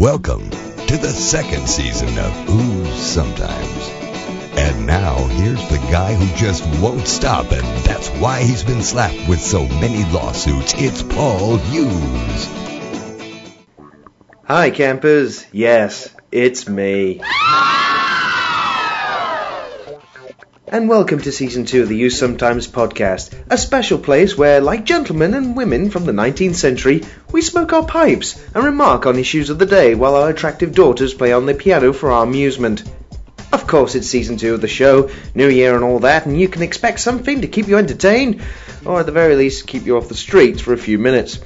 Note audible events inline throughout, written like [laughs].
Welcome to the second season of Ooh Sometimes. And now here's the guy who just won't stop, and that's why he's been slapped with so many lawsuits. It's Paul Hughes. Hi, campers. Yes, it's me. And welcome to season two of the You Sometimes podcast, a special place where, like gentlemen and women from the 19th century, we smoke our pipes and remark on issues of the day while our attractive daughters play on the piano for our amusement. Of course, it's season two of the show, New Year and all that, and you can expect something to keep you entertained, or at the very least, keep you off the streets for a few minutes.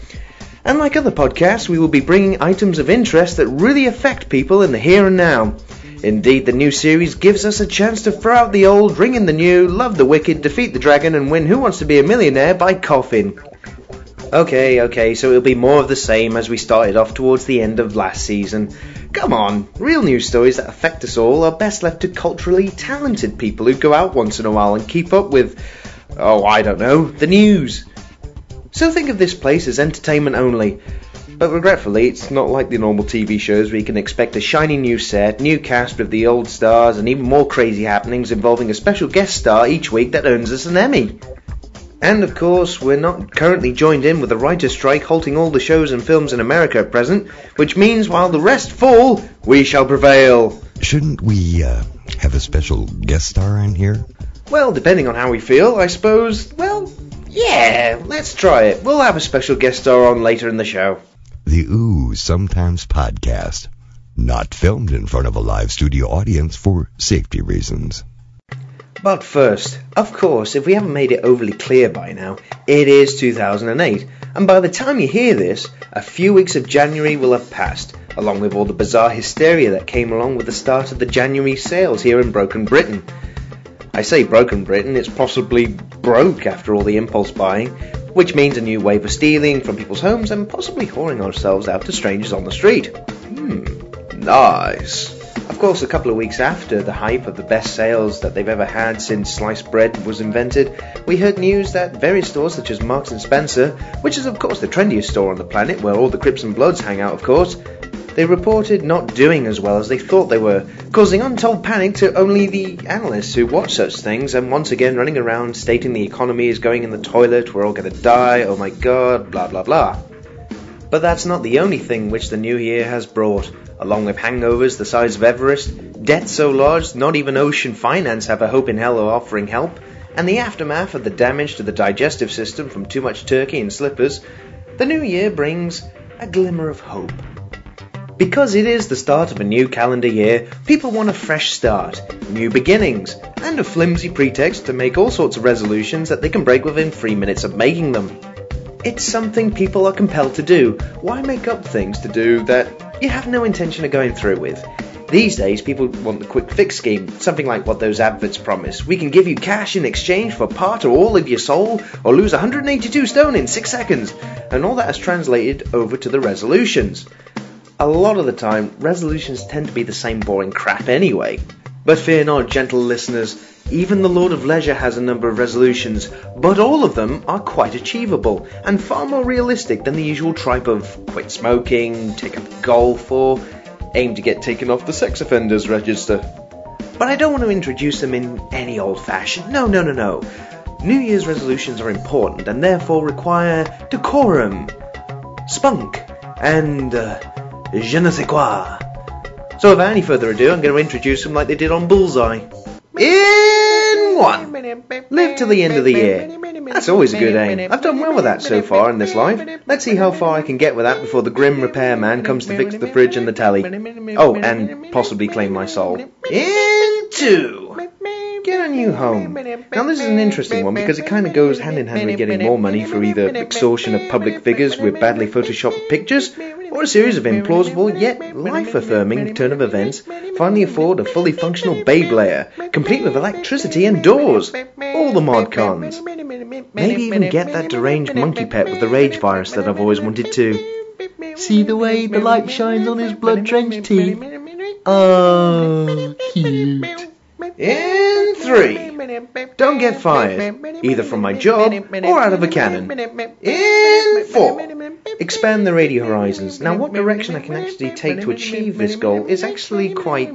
And like other podcasts, we will be bringing items of interest that really affect people in the here and now. Indeed, the new series gives us a chance to throw out the old, ring in the new, love the wicked, defeat the dragon, and win Who Wants to Be a Millionaire by coughing. Okay, okay, so it'll be more of the same as we started off towards the end of last season. Come on, real news stories that affect us all are best left to culturally talented people who go out once in a while and keep up with, oh, I don't know, the news. So think of this place as entertainment only. But regretfully, it's not like the normal TV shows where you can expect a shiny new set, new cast with the old stars, and even more crazy happenings involving a special guest star each week that earns us an Emmy. And of course, we're not currently joined in with a writer's strike halting all the shows and films in America at present, which means while the rest fall, we shall prevail. Shouldn't we uh, have a special guest star in here? Well, depending on how we feel, I suppose, well, yeah, let's try it. We'll have a special guest star on later in the show. The Ooh Sometimes podcast. Not filmed in front of a live studio audience for safety reasons. But first, of course, if we haven't made it overly clear by now, it is 2008, and by the time you hear this, a few weeks of January will have passed, along with all the bizarre hysteria that came along with the start of the January sales here in Broken Britain. I say Broken Britain, it's possibly broke after all the impulse buying, which means a new wave of stealing from people's homes and possibly whoring ourselves out to strangers on the street. Hmm, nice. Of course, a couple of weeks after the hype of the best sales that they've ever had since sliced bread was invented, we heard news that various stores such as Marks and Spencer, which is of course the trendiest store on the planet where all the Crips and Bloods hang out of course, they reported not doing as well as they thought they were, causing untold panic to only the analysts who watch such things and once again running around stating the economy is going in the toilet, we're all to die, oh my god, blah blah blah. But that's not the only thing which the new year has brought, along with hangovers the size of Everest, debt so large not even Ocean Finance have a hope in hell of offering help, and the aftermath of the damage to the digestive system from too much turkey and slippers, the new year brings a glimmer of hope. Because it is the start of a new calendar year, people want a fresh start, new beginnings, and a flimsy pretext to make all sorts of resolutions that they can break within three minutes of making them. It's something people are compelled to do. Why make up things to do that you have no intention of going through with? These days, people want the quick fix scheme, something like what those adverts promise. We can give you cash in exchange for part or all of your soul, or lose 182 stone in 6 seconds. And all that is translated over to the resolutions a lot of the time, resolutions tend to be the same boring crap anyway. But fear not, gentle listeners, even the Lord of Leisure has a number of resolutions, but all of them are quite achievable and far more realistic than the usual tripe of quit smoking, take up golf, or aim to get taken off the sex offenders register. But I don't want to introduce them in any old fashion. No, no, no, no. New Year's resolutions are important and therefore require decorum, spunk, and uh, je ne sais quoi. So without any further ado, I'm going to introduce them like they did on Bullseye. In one, live to the end of the year. That's always a good aim. I've done well with that so far in this life. Let's see how far I can get with that before the grim repairman comes to fix the fridge and the telly. Oh, and possibly claim my soul. In two, get a new home. Now this is an interesting one because it kind of goes hand in hand with getting more money for either extortion of public figures with badly photoshopped pictures or a series of implausible yet life-affirming turn of events finally afford a fully functional Babe layer, complete with electricity and doors. All the mod cons. Maybe even get that deranged monkey pet with the rage virus that I've always wanted to. See the way the light shines on his blood-drenched teeth? Oh, cute. In three. Don't get fired, either from my job or out of a cannon. In four. Expand the radio horizons. Now, what direction I can actually take to achieve this goal is actually quite,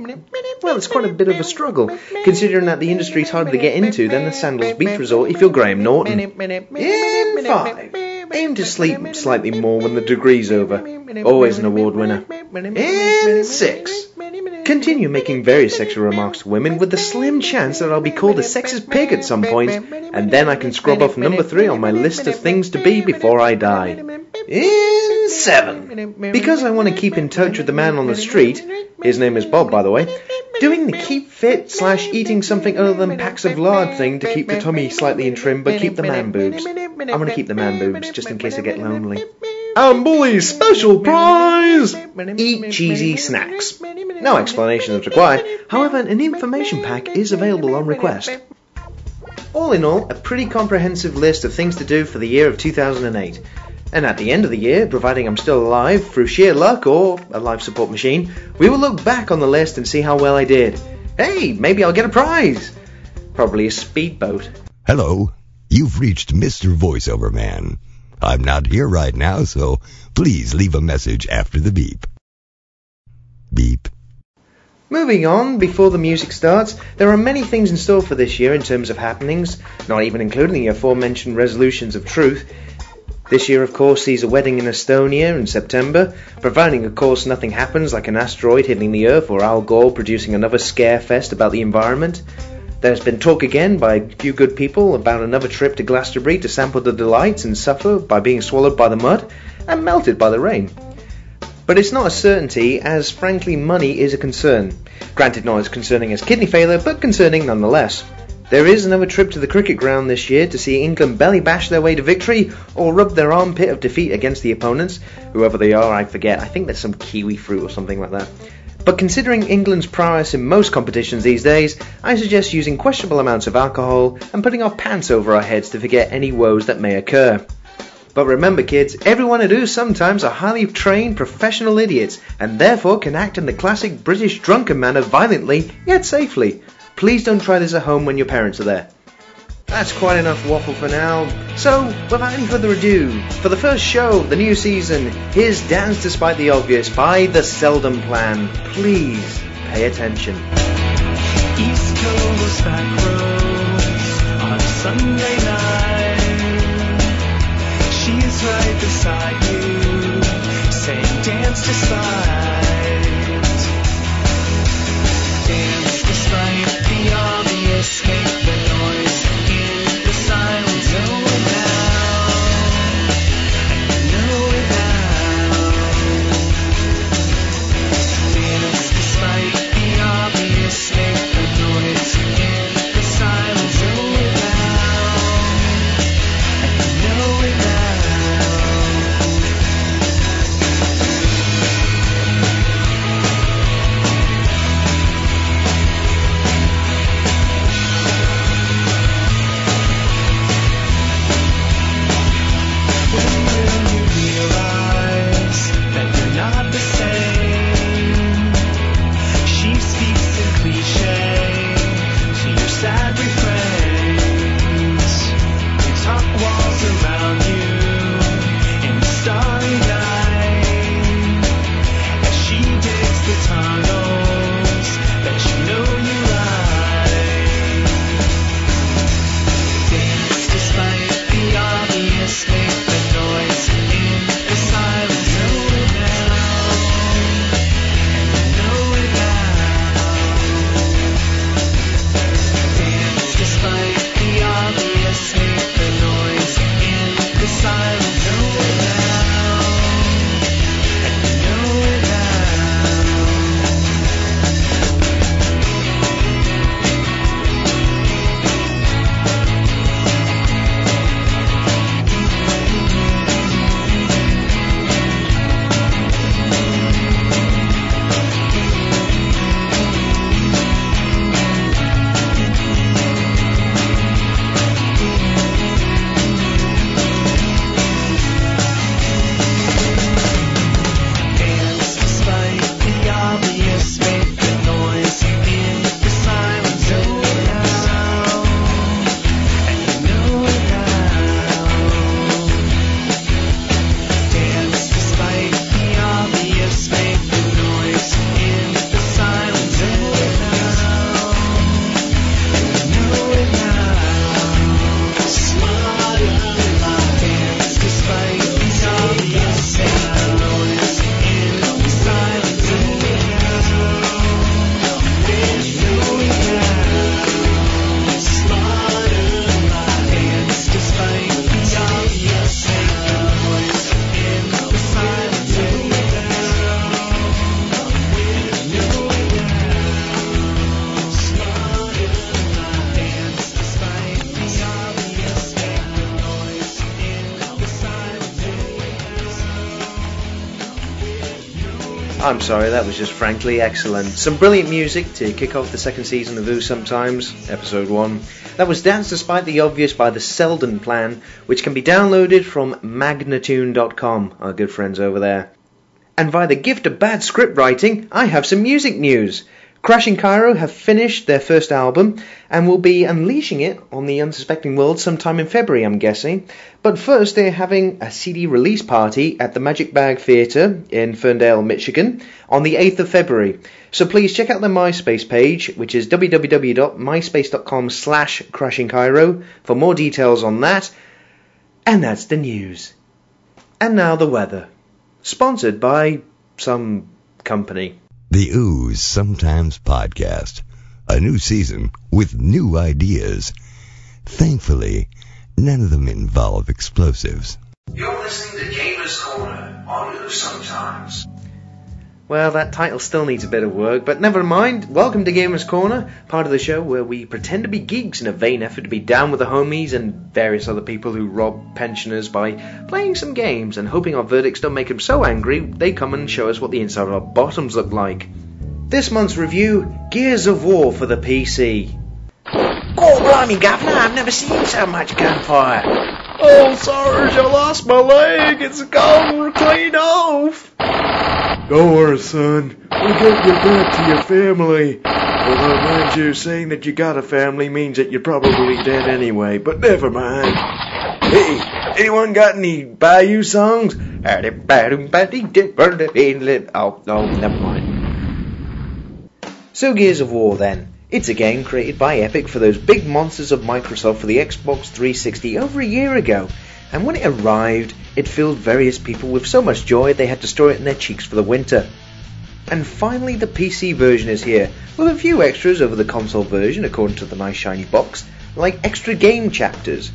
well, it's quite a bit of a struggle, considering that the industry is harder to get into than the Sandals Beach Resort if you're Graham Norton. In five. Aim to sleep slightly more when the degree's over. Always an award winner. In six. Continue making various sexual remarks to women with the slim chance that I'll be called a sexist pig at some point, and then I can scrub off number three on my list of things to be before I die. In seven. Because I want to keep in touch with the man on the street, his name is Bob by the way, doing the keep fit slash eating something other than packs of lard thing to keep the tummy slightly in trim but keep the man boobs. I want to keep the man boobs just in case I get lonely. And bully special prize! Eat cheesy snacks. No explanation is required, however, an information pack is available on request. All in all, a pretty comprehensive list of things to do for the year of 2008. And at the end of the year, providing I'm still alive through sheer luck or a life support machine, we will look back on the list and see how well I did. Hey, maybe I'll get a prize! Probably a speedboat. Hello, you've reached Mr. Voiceover Man. I'm not here right now, so please leave a message after the beep. Beep. Moving on, before the music starts, there are many things in store for this year in terms of happenings, not even including the aforementioned resolutions of truth. This year, of course, sees a wedding in Estonia in September, providing, of course, nothing happens like an asteroid hitting the Earth or Al Gore producing another scare fest about the environment. There's been talk again by a few good people about another trip to Glastonbury to sample the delights and suffer by being swallowed by the mud and melted by the rain. But it's not a certainty, as frankly, money is a concern. Granted, not as concerning as kidney failure, but concerning nonetheless. There is another trip to the cricket ground this year to see England belly bash their way to victory or rub their armpit of defeat against the opponents. Whoever they are, I forget. I think there's some kiwi fruit or something like that. But considering England's prowess in most competitions these days, I suggest using questionable amounts of alcohol and putting our pants over our heads to forget any woes that may occur. But remember, kids, everyone who do sometimes are highly trained professional idiots and therefore can act in the classic British drunken manner violently yet safely. Please don't try this at home when your parents are there. That's quite enough waffle for now. So, without any further ado, for the first show of the new season, here's Dance Despite the Obvious by The Seldon Plan. Please pay attention. East Coast back roads on Sunday night. She's right beside you, saying dance despite. Dance despite the obvious, the I'm sorry, that was just frankly excellent. Some brilliant music to kick off the second season of Who Sometimes, episode 1. That was Dance Despite the Obvious by the Seldon Plan, which can be downloaded from magnatune.com, our good friends over there. And via the gift of bad script writing, I have some music news. Crashing Cairo have finished their first album and will be unleashing it on the unsuspecting world sometime in February, I'm guessing. But first, they're having a CD release party at the Magic Bag Theatre in Ferndale, Michigan on the 8th of February. So please check out their MySpace page, which is www.myspace.com slash Crashing Cairo for more details on that. And that's the news. And now the weather. Sponsored by some company. The Ooze Sometimes podcast. A new season with new ideas. Thankfully, none of them involve explosives. You're listening to Gamers Corner on Ooze Sometimes. Well, that title still needs a bit of work, but never mind. Welcome to Gamers Corner, part of the show where we pretend to be geeks in a vain effort to be down with the homies and various other people who rob pensioners by playing some games and hoping our verdicts don't make them so angry they come and show us what the inside of our bottoms look like. This month's review Gears of War for the PC. Oh, blimey, Governor, I've never seen so much gunfire. Oh, Sarge, I lost my leg. It's gone clean off. Don't worry, son. We'll get you back to your family. Although, mind you, saying that you got a family means that you're probably dead anyway, but never mind. Hey, anyone got any Bayou songs? So Gears of War then. It's a game created by Epic for those big monsters of Microsoft for the Xbox 360 over a year ago, and when it arrived, it filled various people with so much joy they had to store it in their cheeks for the winter. And finally, the PC version is here, with a few extras over the console version according to the nice shiny box, like extra game chapters.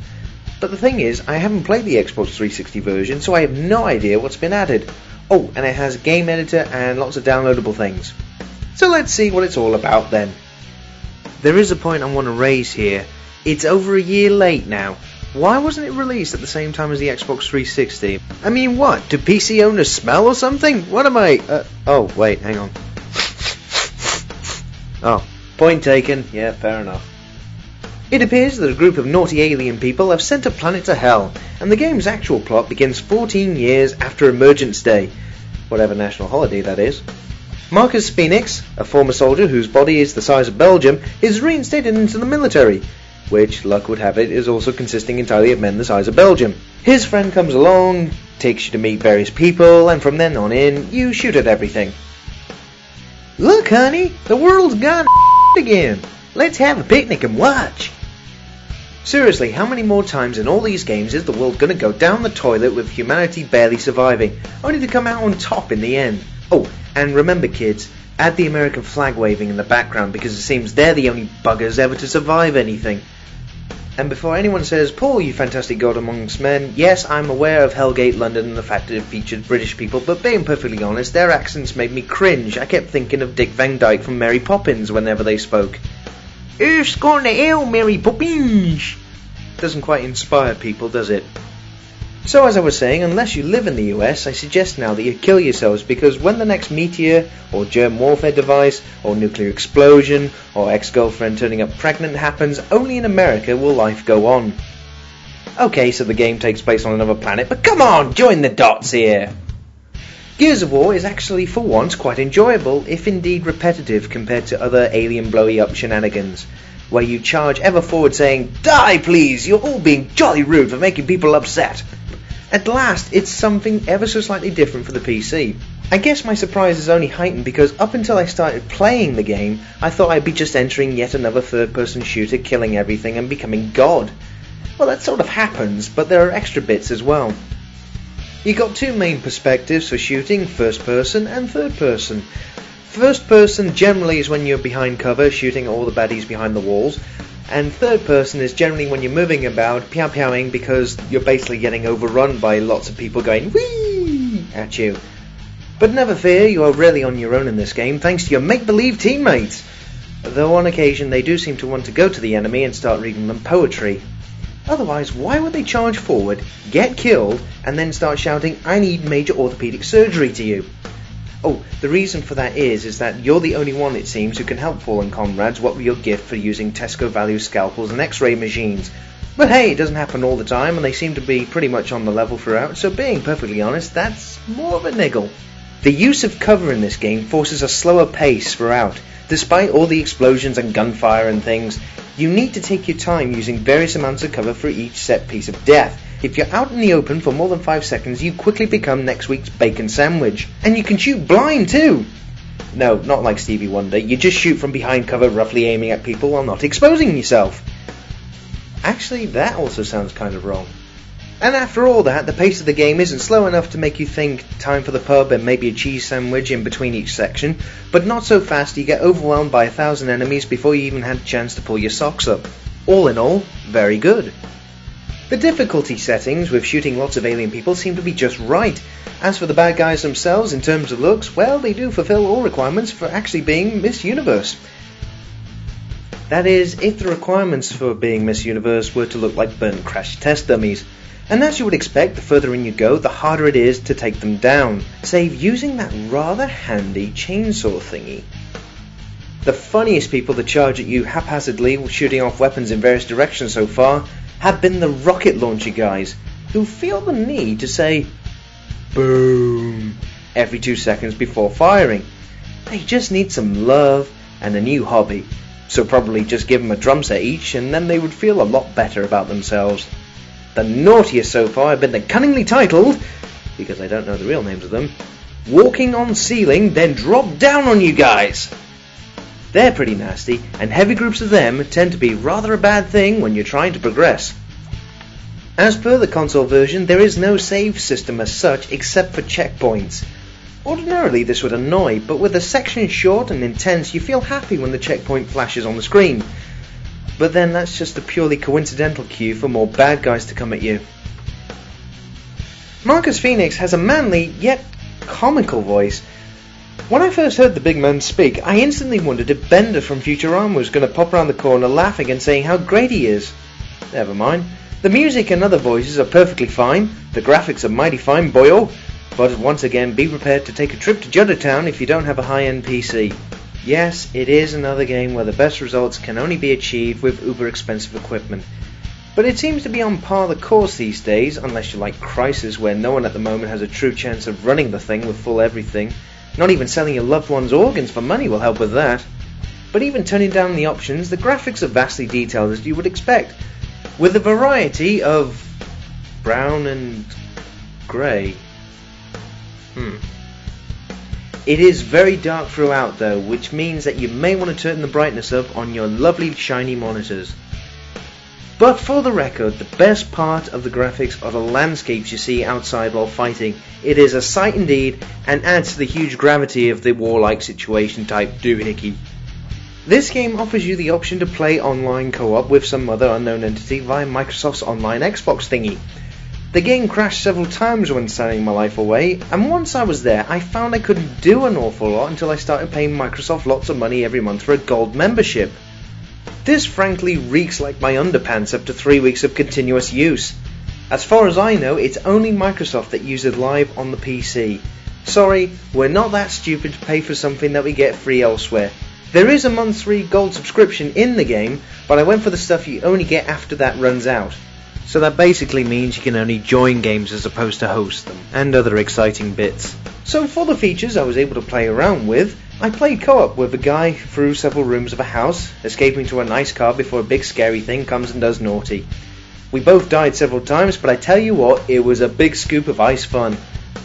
But the thing is, I haven't played the Xbox 360 version, so I have no idea what's been added. Oh, and it has a game editor and lots of downloadable things. So let's see what it's all about then. There is a point I want to raise here. It's over a year late now. Why wasn't it released at the same time as the Xbox 360? I mean, what? Do PC owners smell or something? What am I? Uh, oh, wait, hang on. Oh, point taken. Yeah, fair enough. It appears that a group of naughty alien people have sent a planet to hell, and the game's actual plot begins 14 years after Emergence Day, whatever national holiday that is. Marcus Phoenix, a former soldier whose body is the size of Belgium, is reinstated into the military, which, luck would have it, is also consisting entirely of men the size of Belgium. His friend comes along, takes you to meet various people, and from then on in, you shoot at everything. Look, honey, the world's gone [laughs] again. Let's have a picnic and watch. Seriously, how many more times in all these games is the world to go down the toilet with humanity barely surviving, only to come out on top in the end? Oh, and remember, kids, add the American flag waving in the background because it seems they're the only buggers ever to survive anything. And before anyone says, Paul, you fantastic god amongst men, yes, I'm aware of Hellgate London and the fact that it featured British people, but being perfectly honest, their accents made me cringe. I kept thinking of Dick Van Dyke from Mary Poppins whenever they spoke. Gone to hell, Mary Poppins! Doesn't quite inspire people, does it? So, as I was saying, unless you live in the US, I suggest now that you kill yourselves because when the next meteor, or germ warfare device, or nuclear explosion, or ex girlfriend turning up pregnant happens, only in America will life go on. Okay, so the game takes place on another planet, but come on, join the dots here! Gears of War is actually, for once, quite enjoyable, if indeed repetitive compared to other alien blowy up shenanigans, where you charge ever forward saying, Die please, you're all being jolly rude for making people upset. At last, it's something ever so slightly different for the PC. I guess my surprise is only heightened because up until I started playing the game, I thought I'd be just entering yet another third person shooter, killing everything, and becoming God. Well, that sort of happens, but there are extra bits as well. You got two main perspectives for shooting first person and third person. First person generally is when you're behind cover, shooting all the baddies behind the walls, and third person is generally when you're moving about, pew pewing because you're basically getting overrun by lots of people going whee at you. But never fear, you are really on your own in this game thanks to your make believe teammates. Though on occasion they do seem to want to go to the enemy and start reading them poetry. Otherwise, why would they charge forward, get killed, and then start shouting, I need major orthopedic surgery to you? Oh, the reason for that is, is that you're the only one, it seems, who can help fallen comrades what with your gift for using Tesco value scalpels and X-ray machines. But hey, it doesn't happen all the time, and they seem to be pretty much on the level throughout. So being perfectly honest, that's more of a niggle. The use of cover in this game forces a slower pace throughout. Despite all the explosions and gunfire and things, you need to take your time using various amounts of cover for each set piece of death. If you're out in the open for more than 5 seconds, you quickly become next week's bacon sandwich. And you can shoot blind too! No, not like Stevie Wonder. You just shoot from behind cover, roughly aiming at people while not exposing yourself. Actually, that also sounds kind of wrong. And after all that, the pace of the game isn't slow enough to make you think time for the pub and maybe a cheese sandwich in between each section, but not so fast you get overwhelmed by a thousand enemies before you even had a chance to pull your socks up. All in all, very good. The difficulty settings with shooting lots of alien people seem to be just right. As for the bad guys themselves, in terms of looks, well, they do fulfill all requirements for actually being Miss Universe. That is, if the requirements for being Miss Universe were to look like burnt crash test dummies. And as you would expect, the further in you go, the harder it is to take them down, save using that rather handy chainsaw thingy. The funniest people to charge at you haphazardly, shooting off weapons in various directions so far, have been the rocket launcher guys, who feel the need to say boom every two seconds before firing. They just need some love and a new hobby, so probably just give them a drum set each and then they would feel a lot better about themselves. The naughtiest so far have been the cunningly titled, because I don't know the real names of them, Walking on Ceiling, then Drop Down on You Guys. They're pretty nasty, and heavy groups of them tend to be rather a bad thing when you're trying to progress. As per the console version, there is no save system as such except for checkpoints. Ordinarily this would annoy, but with a section short and intense, you feel happy when the checkpoint flashes on the screen. But then that's just a purely coincidental cue for more bad guys to come at you. Marcus Phoenix has a manly yet comical voice. When I first heard the big man speak, I instantly wondered if Bender from Futurama was going to pop around the corner laughing and saying how great he is. Never mind. The music and other voices are perfectly fine. The graphics are mighty fine, boyo. But once again, be prepared to take a trip to Juddertown if you don't have a high-end PC. Yes, it is another game where the best results can only be achieved with uber expensive equipment. But it seems to be on par the course these days, unless you're like Crysis, where no one at the moment has a true chance of running the thing with full everything. Not even selling your loved one's organs for money will help with that. But even turning down the options, the graphics are vastly detailed as you would expect, with a variety of brown and grey. Hmm. It is very dark throughout though, which means that you may want to turn the brightness up on your lovely shiny monitors. But for the record, the best part of the graphics are the landscapes you see outside while fighting. It is a sight indeed, and adds to the huge gravity of the warlike situation type doohickey. This game offers you the option to play online co-op with some other unknown entity via Microsoft's online Xbox thingy. The game crashed several times when signing my life away, and once I was there, I found I couldn't do an awful lot until I started paying Microsoft lots of money every month for a gold membership. This frankly reeks like my underpants after three weeks of continuous use. As far as I know, it's only Microsoft that uses Live on the PC. Sorry, we're not that stupid to pay for something that we get free elsewhere. There is a monthly gold subscription in the game, but I went for the stuff you only get after that runs out. So that basically means you can only join games as opposed to host them, and other exciting bits. So for the features I was able to play around with, I played co-op with a guy through several rooms of a house, escaping to a nice car before a big scary thing comes and does naughty. We both died several times, but I tell you what, it was a big scoop of ice fun.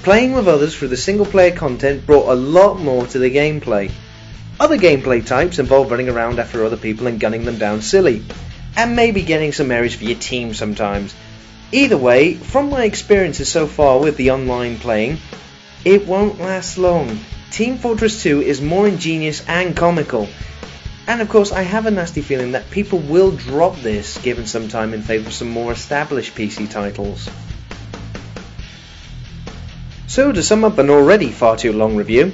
Playing with others through the single player content brought a lot more to the gameplay. Other gameplay types involve running around after other people and gunning them down silly, and maybe getting some areas for your team sometimes. Either way, from my experiences so far with the online playing, it won't last long. Team Fortress 2 is more ingenious and comical. And of course, I have a nasty feeling that people will drop this given some time in favour of some more established PC titles. So, to sum up an already far too long review,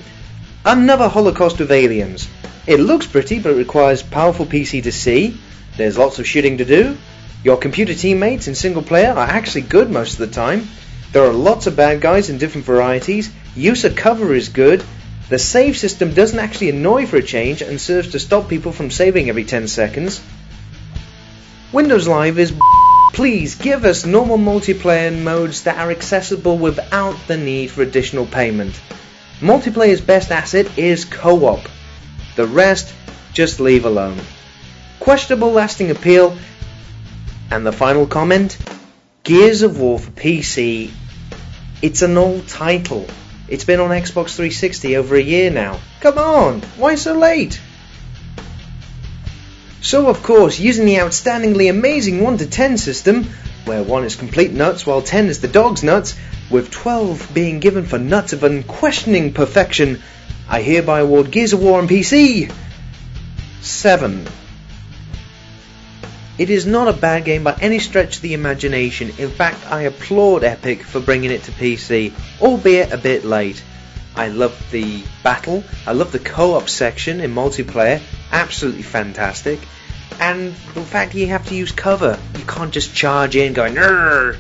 another Holocaust of aliens. It looks pretty, but it requires powerful PC to see. There's lots of shooting to do. Your computer teammates in single player are actually good most of the time. There are lots of bad guys in different varieties. Use of cover is good. The save system doesn't actually annoy for a change and serves to stop people from saving every 10 seconds. Windows Live is [laughs] please give us normal multiplayer modes that are accessible without the need for additional payment. Multiplayer's best asset is co-op. The rest, just leave alone. Questionable lasting appeal. And the final comment, Gears of War for PC. It's an old title. It's been on Xbox 360 over a year now. Come on, why so late? So, of course, using the outstandingly amazing 1 to 10 system, where 1 is complete nuts while 10 is the dog's nuts, with 12 being given for nuts of unquestioning perfection, I hereby award Gears of War on PC 7. It is not a bad game by any stretch of the imagination. In fact, I applaud Epic for bringing it to PC, albeit a bit late. I love the battle, I love the co op section in multiplayer, absolutely fantastic. And the fact you have to use cover, you can't just charge in going, Rrr!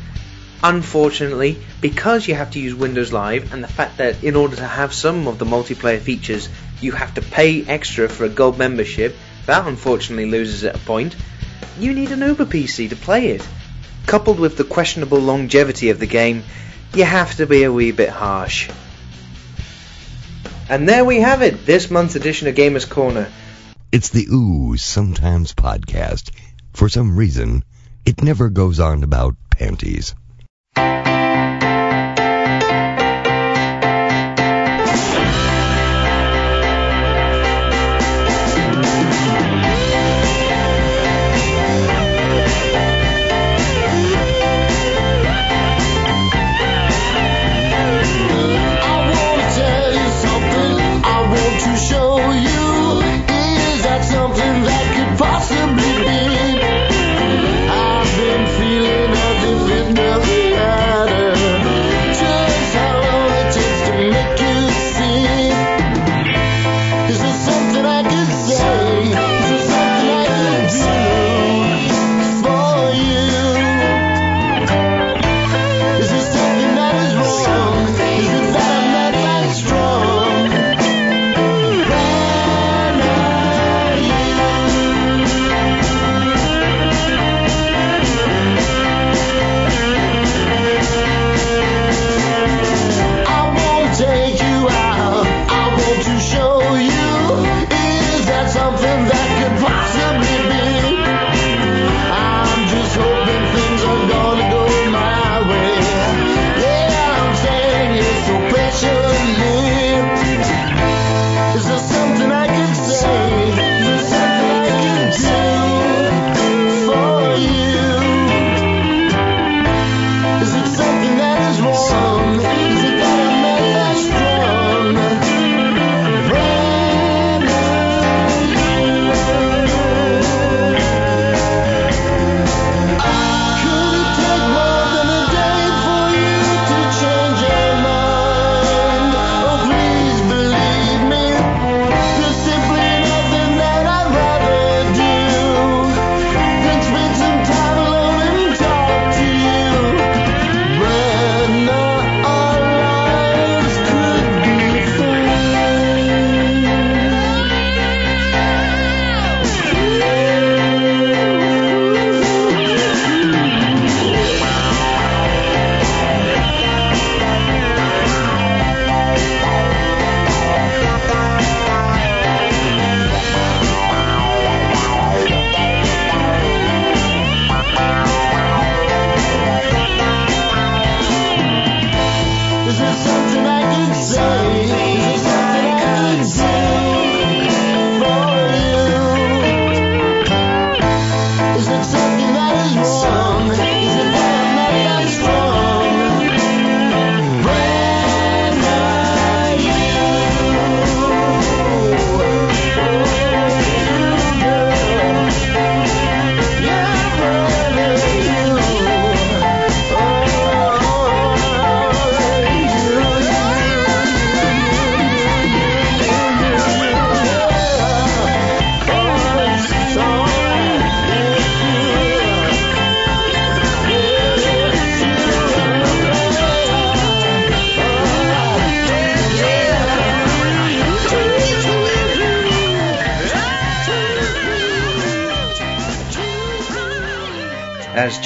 Unfortunately, because you have to use Windows Live and the fact that in order to have some of the multiplayer features, you have to pay extra for a gold membership, that unfortunately loses at a point. You need an Uber PC to play it. Coupled with the questionable longevity of the game, you have to be a wee bit harsh. And there we have it, this month's edition of Gamers Corner. It's the Ooh Sometimes podcast. For some reason, it never goes on about panties.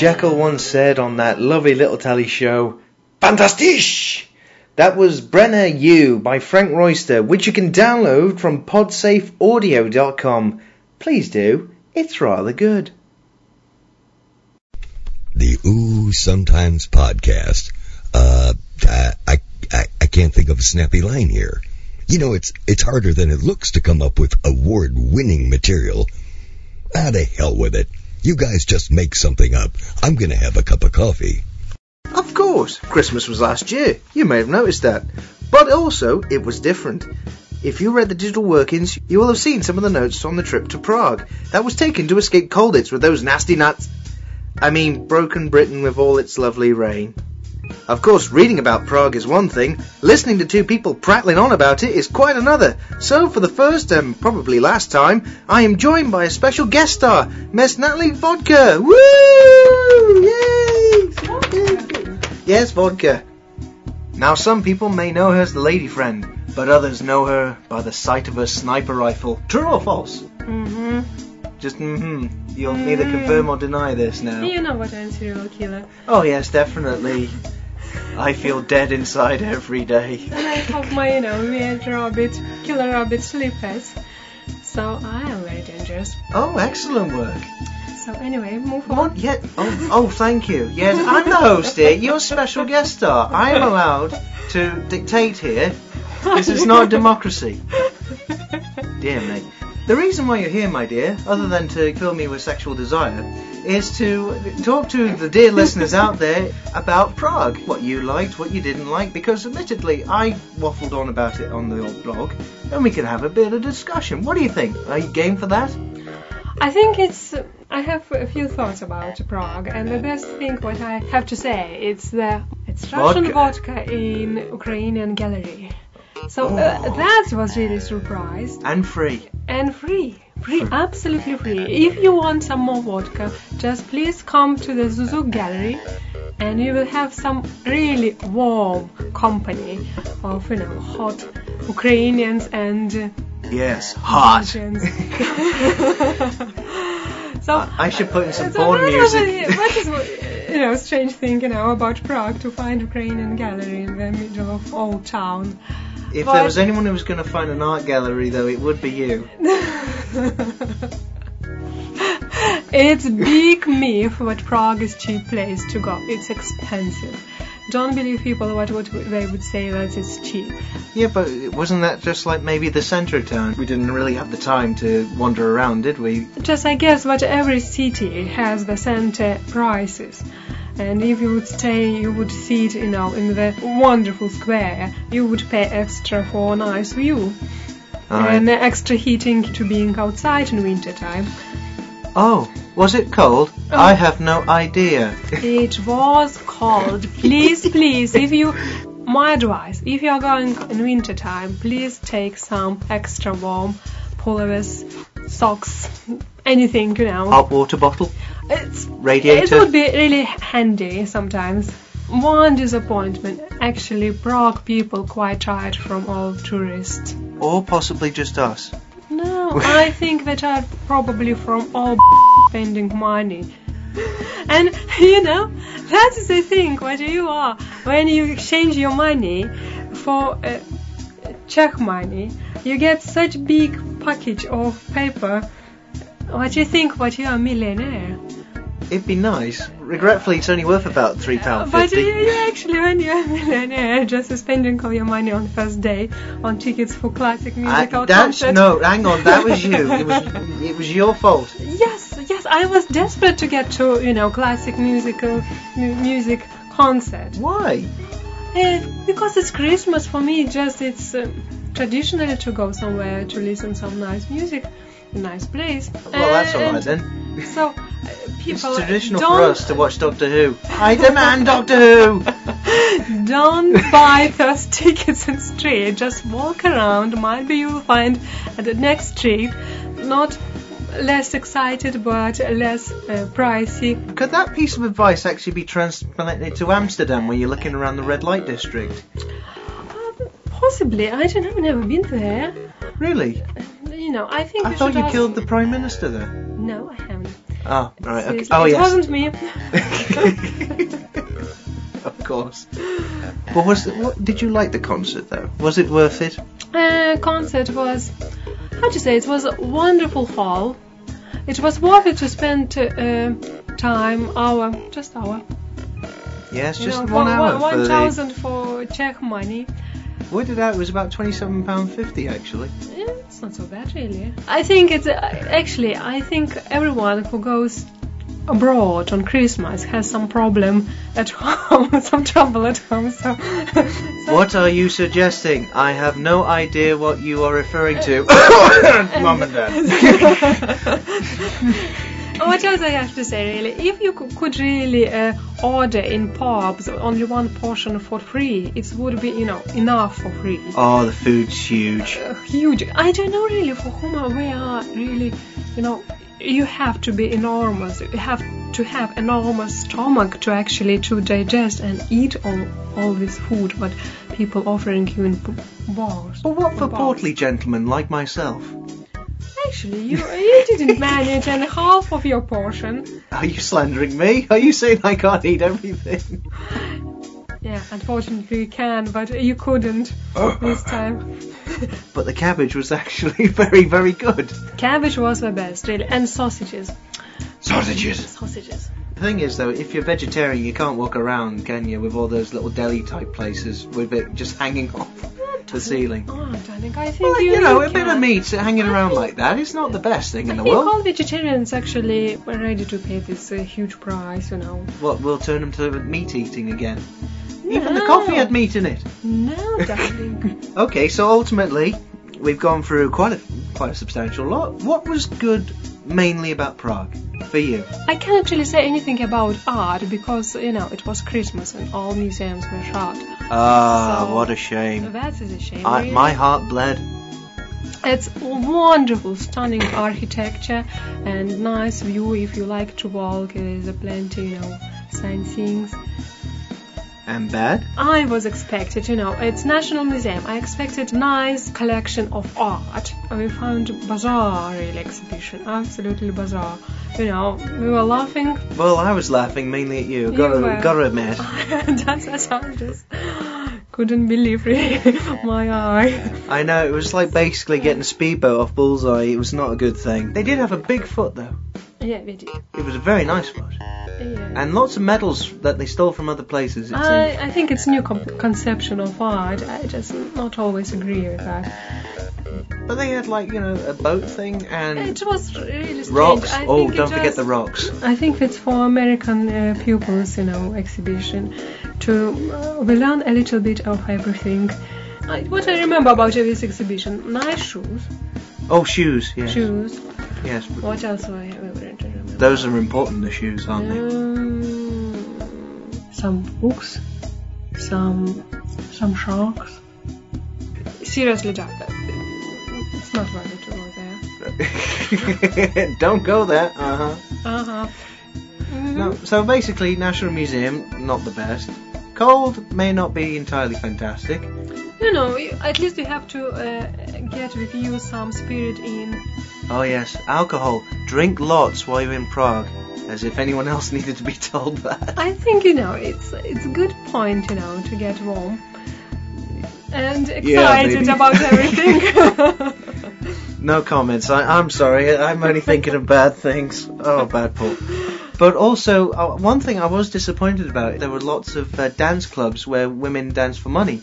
Jekyll once said on that lovely little telly show, Fantastisch! That was Brenner You by Frank Royster, which you can download from podsafeaudio.com. Please do, it's rather good. The Ooh Sometimes podcast. Uh, I, I, I, can't think of a snappy line here. You know, it's, it's harder than it looks to come up with award-winning material. Ah, to hell with it. You guys just make something up. I'm gonna have a cup of coffee. Of course, Christmas was last year. You may have noticed that. But also, it was different. If you read the digital workings, you will have seen some of the notes on the trip to Prague. That was taken to escape Colditz with those nasty nuts. I mean, broken Britain with all its lovely rain. Of course, reading about Prague is one thing, listening to two people prattling on about it is quite another. So, for the first and probably last time, I am joined by a special guest star, Miss Natalie Vodka. Woo! Yay! Yes, Vodka. Now, some people may know her as the lady friend, but others know her by the sight of her sniper rifle. True or false? Mm-hmm. Just mm-hmm. You'll neither confirm or deny this now. You know what I'm serial killer. Oh yes, definitely. I feel dead inside every day. And I have my, you know, weird rabbit, killer rabbit slippers. So I am very dangerous. Oh, excellent work. So anyway, move on. What? Yeah. Oh, oh, thank you. Yes, I'm the host here. You're a special guest star. I am allowed to dictate here. This is not a democracy. Dear me. The reason why you're here, my dear, other than to fill me with sexual desire, is to talk to the dear [laughs] listeners out there about Prague. What you liked, what you didn't like, because admittedly, I waffled on about it on the old blog, and we can have a bit of discussion. What do you think? Are you game for that? I think it's. I have a few thoughts about Prague, and the best thing what I have to say it's the it's Russian Vodka. vodka in Ukrainian gallery. So uh, that was really surprised And free. And free. Free, absolutely free. If you want some more vodka, just please come to the Zuzuk Gallery and you will have some really warm company of, you know, hot Ukrainians and Yes, hot. [laughs] So I should put in some so porn that was music. a- That is, you know, strange thing, you know, about Prague to find Ukrainian gallery in the middle of old town. If But- there was anyone who was going to find an art gallery, though, it would be you. [laughs] it's big myth that Prague is cheap place to go. It's expensive. Don't believe people what, what they would say that it's cheap. Yeah, but wasn't that just like maybe the centre town? We didn't really have the time to wander around, did we? Just I guess that every city has the center prices. And if you would stay, you would see it, you know, in the wonderful square. You would pay extra for a nice view Aye. and extra heating to being outside in winter time. Oh, was it cold? Oh. I have no idea. [laughs] It was cold. Please, please, if you, my advice, if you are going in winter time, please take some extra warm pullovers, socks, anything, you know. Hot water bottle, It's, Radiator? it would be really handy sometimes. One disappointment, actually, Prague people quite tired from all tourists. Or possibly just us. No, [laughs] I think they are probably from all spending money. And you know, that's the thing. What you are when you exchange your money for uh, Czech money, you get such big package of paper. What you think? What you are a millionaire? It'd be nice. Regretfully, it's only worth about three pound But yeah, actually, when you're a millionaire, just spending all your money on first day on tickets for classic I- musical that's concerts. no. Hang on, that was you. [laughs] It was. It was your fault. Yes, yes, I was desperate to get to, you know, classic musical mu- music concert. Why? Eh, because it's Christmas for me, just it's um, traditional to go somewhere to listen some nice music, a nice place. Well, that's all right then. So uh, It's people traditional don't for us to watch Doctor Who. I demand Doctor Who. [laughs] don't buy those tickets in street. Just walk around. Might be you'll find at the next street not less excited but less uh, pricey. Could that piece of advice actually be transplanted to Amsterdam, where you're looking around the red light district? Possibly. I don't know. I've never been there. Really? You know, I think I you thought should you ask- killed the Prime Minister there. No, I haven't. Oh, right. Okay. Seriously, Oh, it yes. wasn't me. [laughs] of course. But was it, what, did you like the concert though? Was it worth it? uh, concert was, how to say, it was a wonderful hall. It was worth it to spend uh, time, hour, just hour. Yes, You just know, one hour one for the. thousand for Czech money. Worked it out. It was about twenty-seven pound fifty actually. Yeah, it's not so bad really. I think it's uh, actually I think everyone who goes abroad on Christmas has some problem at [laughs] home, some trouble at home. So, so What are you suggesting? I have no idea what you are referring to. [coughs] Mum and Dad. [laughs] what else I have to say really? If you could really uh, order in pubs only one portion for free, it would be you know enough for free. Oh, the food's huge. uh, huge. I don't know really for whom we are really, you know, you have to be enormous. You have to have enormous stomach to actually to digest and eat all all this food But people offering you in bars. But what for portly gentlemen like myself? Actually, you you didn't manage any half of your portion. Are you slandering me? Are you saying I can't eat everything? Yeah, unfortunately you can, but you couldn't this time. [laughs] But the cabbage was actually [laughs] very, very good. Cabbage was the best, really, and sausages. Sausages. Sausages. The thing is, though, if you're vegetarian, you can't walk around, can you, with all those little deli type places with it just hanging off the ceiling? Oh, darling, I think Well, you, you know, a bit of meat hanging around think- like that is not the best thing in the I think world. all vegetarians actually were ready to pay this uh, huge price, you know. What will turn them to meat eating again? Even the coffee had meat in it. No, darling. [laughs] Okay, so ultimately, we've gone through quite a quite a substantial lot. What was good mainly about Prague for you? I can't actually say anything about art because, you know, it was Christmas and all museums were shut. Ah, So- what a shame. That is a shame. I, really. my heart bled. It's wonderful, stunning architecture and nice view if you like to walk. There's a plenty, you know, sightseeing. And bad? I was expected, you know, it's National Museum. I expected nice collection of art. We found bizarre really exhibition, absolutely bizarre. You know, we were laughing. Well, I was laughing mainly at you. You Gotta, were. gotta admit. [laughs] That's that's I just couldn't believe really [laughs] my eye. I know it was like basically getting a speedboat off bullseye. It was not a good thing. They did have a big foot though. Yeah, we did. It was a very nice foot, Yeah. and lots of medals that they stole from other places. I. I think it's a new com- conception of art. I just not always agree with that. But they had like you know a boat thing and It was really strange. rocks. I Oh, don't forget just- the rocks. I think it's for American uh, pupils, you know, exhibition. To uh, we learn a little bit of everything. I, what I remember about this exhibition: nice shoes, Oh, shoes. Yes. shoes. Yes. What else do I remember? remember? Those are important. The shoes, aren't they? Um, some books, some some sharks. Seriously, Jack, that- it's not it to there. [laughs] Don't go there. Uh huh. Uh huh. No. So basically, National Museum not the best. Cold may not be entirely fantastic. You know, at least you have to uh, get with you some spirit in. Oh yes, alcohol. Drink lots while you're in Prague. As if anyone else [laughs] needed to be told that. I think you know it's it's a good point, you know, to get warm and excited maybe. about everything. [laughs] No comments. I, I'm sorry. I'm only thinking of bad things. Oh, bad Paul. But also, uh, one thing I was disappointed about, there were lots of uh, dance clubs where women dance for money.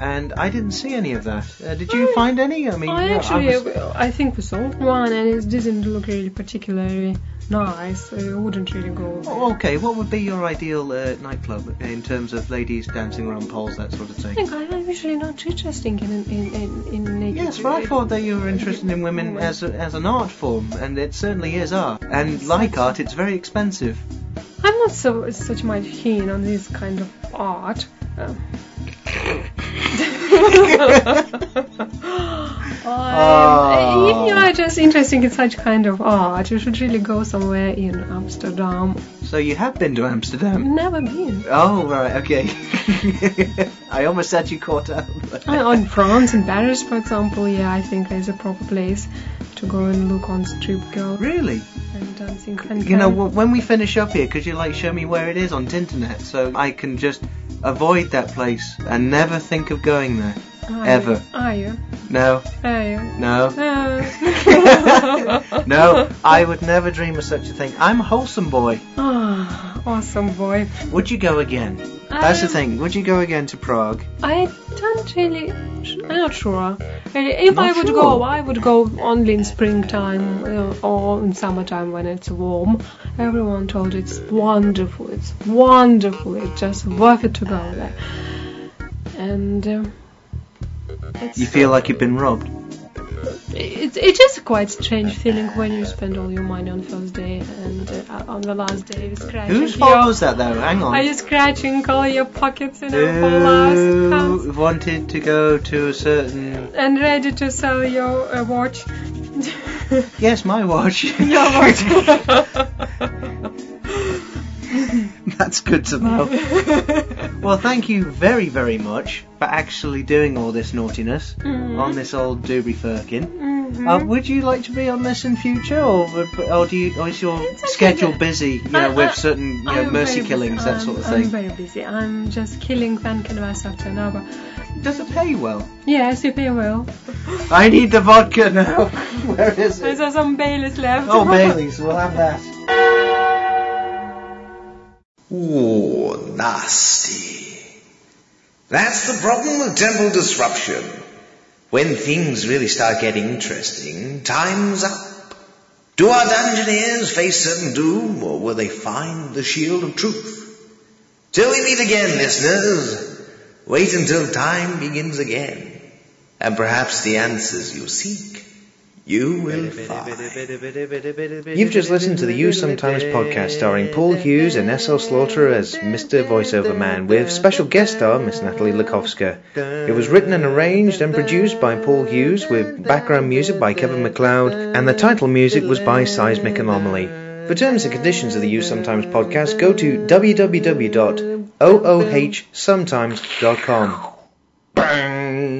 And I didn't see any of that. Uh, did you I- find any? I mean, I actually, was- I think we saw one, and it didn't look really particularly nice. So I wouldn't really go. Oh, okay, what would be your ideal uh, nightclub in terms of ladies dancing around poles, that sort of thing? I think I'm usually not too interested in in in, in naked. Yes, but I thought that you were interested in women as, a, as an art form, and it certainly is art. And like art, it's very expensive. I'm not so such much keen on this kind of art. Um, If you are just interested in such kind of art, you should really go somewhere in Amsterdam. So you have been to Amsterdam? Never been. Oh, right, okay. [laughs] I almost had you caught up. In France, in Paris, for example, yeah, I think there's a proper place to go and look on strip girl Really? and dancing. And You know, when we finish up here, could you like show me where it is on Tinternet so I can just avoid that place and never think of going there? Ever. Are you? No, Are you? no, Uh. [laughs] no. I would never dream of such a thing. I'm a wholesome boy. Ah, awesome boy. Would you go again? That's the Um, thing. Would you go again to Prague? I don't really. I'm not sure. Really, If I would sure? go, I would go only in springtime uh, or in summertime when it's warm. Everyone told it's wonderful. It's wonderful. It's just worth it to go there. And um, it's, You feel like you've been robbed. it's it's a quite strange feeling when you spend all your money on first day and uh, on the last day you're scratching. Whose your- fault was that though? Hang on. Are you scratching all your pockets in know, for last? Who wanted to go to a certain? and ready to sell your uh, watch. Yes, my watch. [laughs] your watch. [laughs] [laughs] That's good to know. [laughs] well, thank you very, very much for actually doing all this naughtiness on this old doobie Firkin. Mhm. Uh, would you like to be on this in future, or, or do you, or is your It's schedule busy, you I- know, with certain you know, mercy killings, that sort of thing. I'm very busy. I'm just killing fan canvas after another. Does it pay well? Yes, it pay well. I need the vodka now. [laughs] Where is it? There's some Baileys left. Oh, Bailey's. We'll have that. Ooh, nasty. That's the problem with temple disruption. When things really start getting interesting, time's up. Do our dungeoneers face certain doom, or will they find the shield of truth? Till we meet again, listeners, wait until time begins again, and perhaps the answers you seek, you will find. You've just listened to the Ooh Sometimes podcast starring Paul Hughes and S.L. Slaughter as Mr. Voiceover Man with special guest star Miss Natalie Lakovska. It was written and arranged and produced by Paul Hughes with background music by Kevin MacLeod and the title music was by Seismic Anomaly. For terms and conditions of the Ooh Sometimes podcast, go to www.oohsometimes.com. Bang!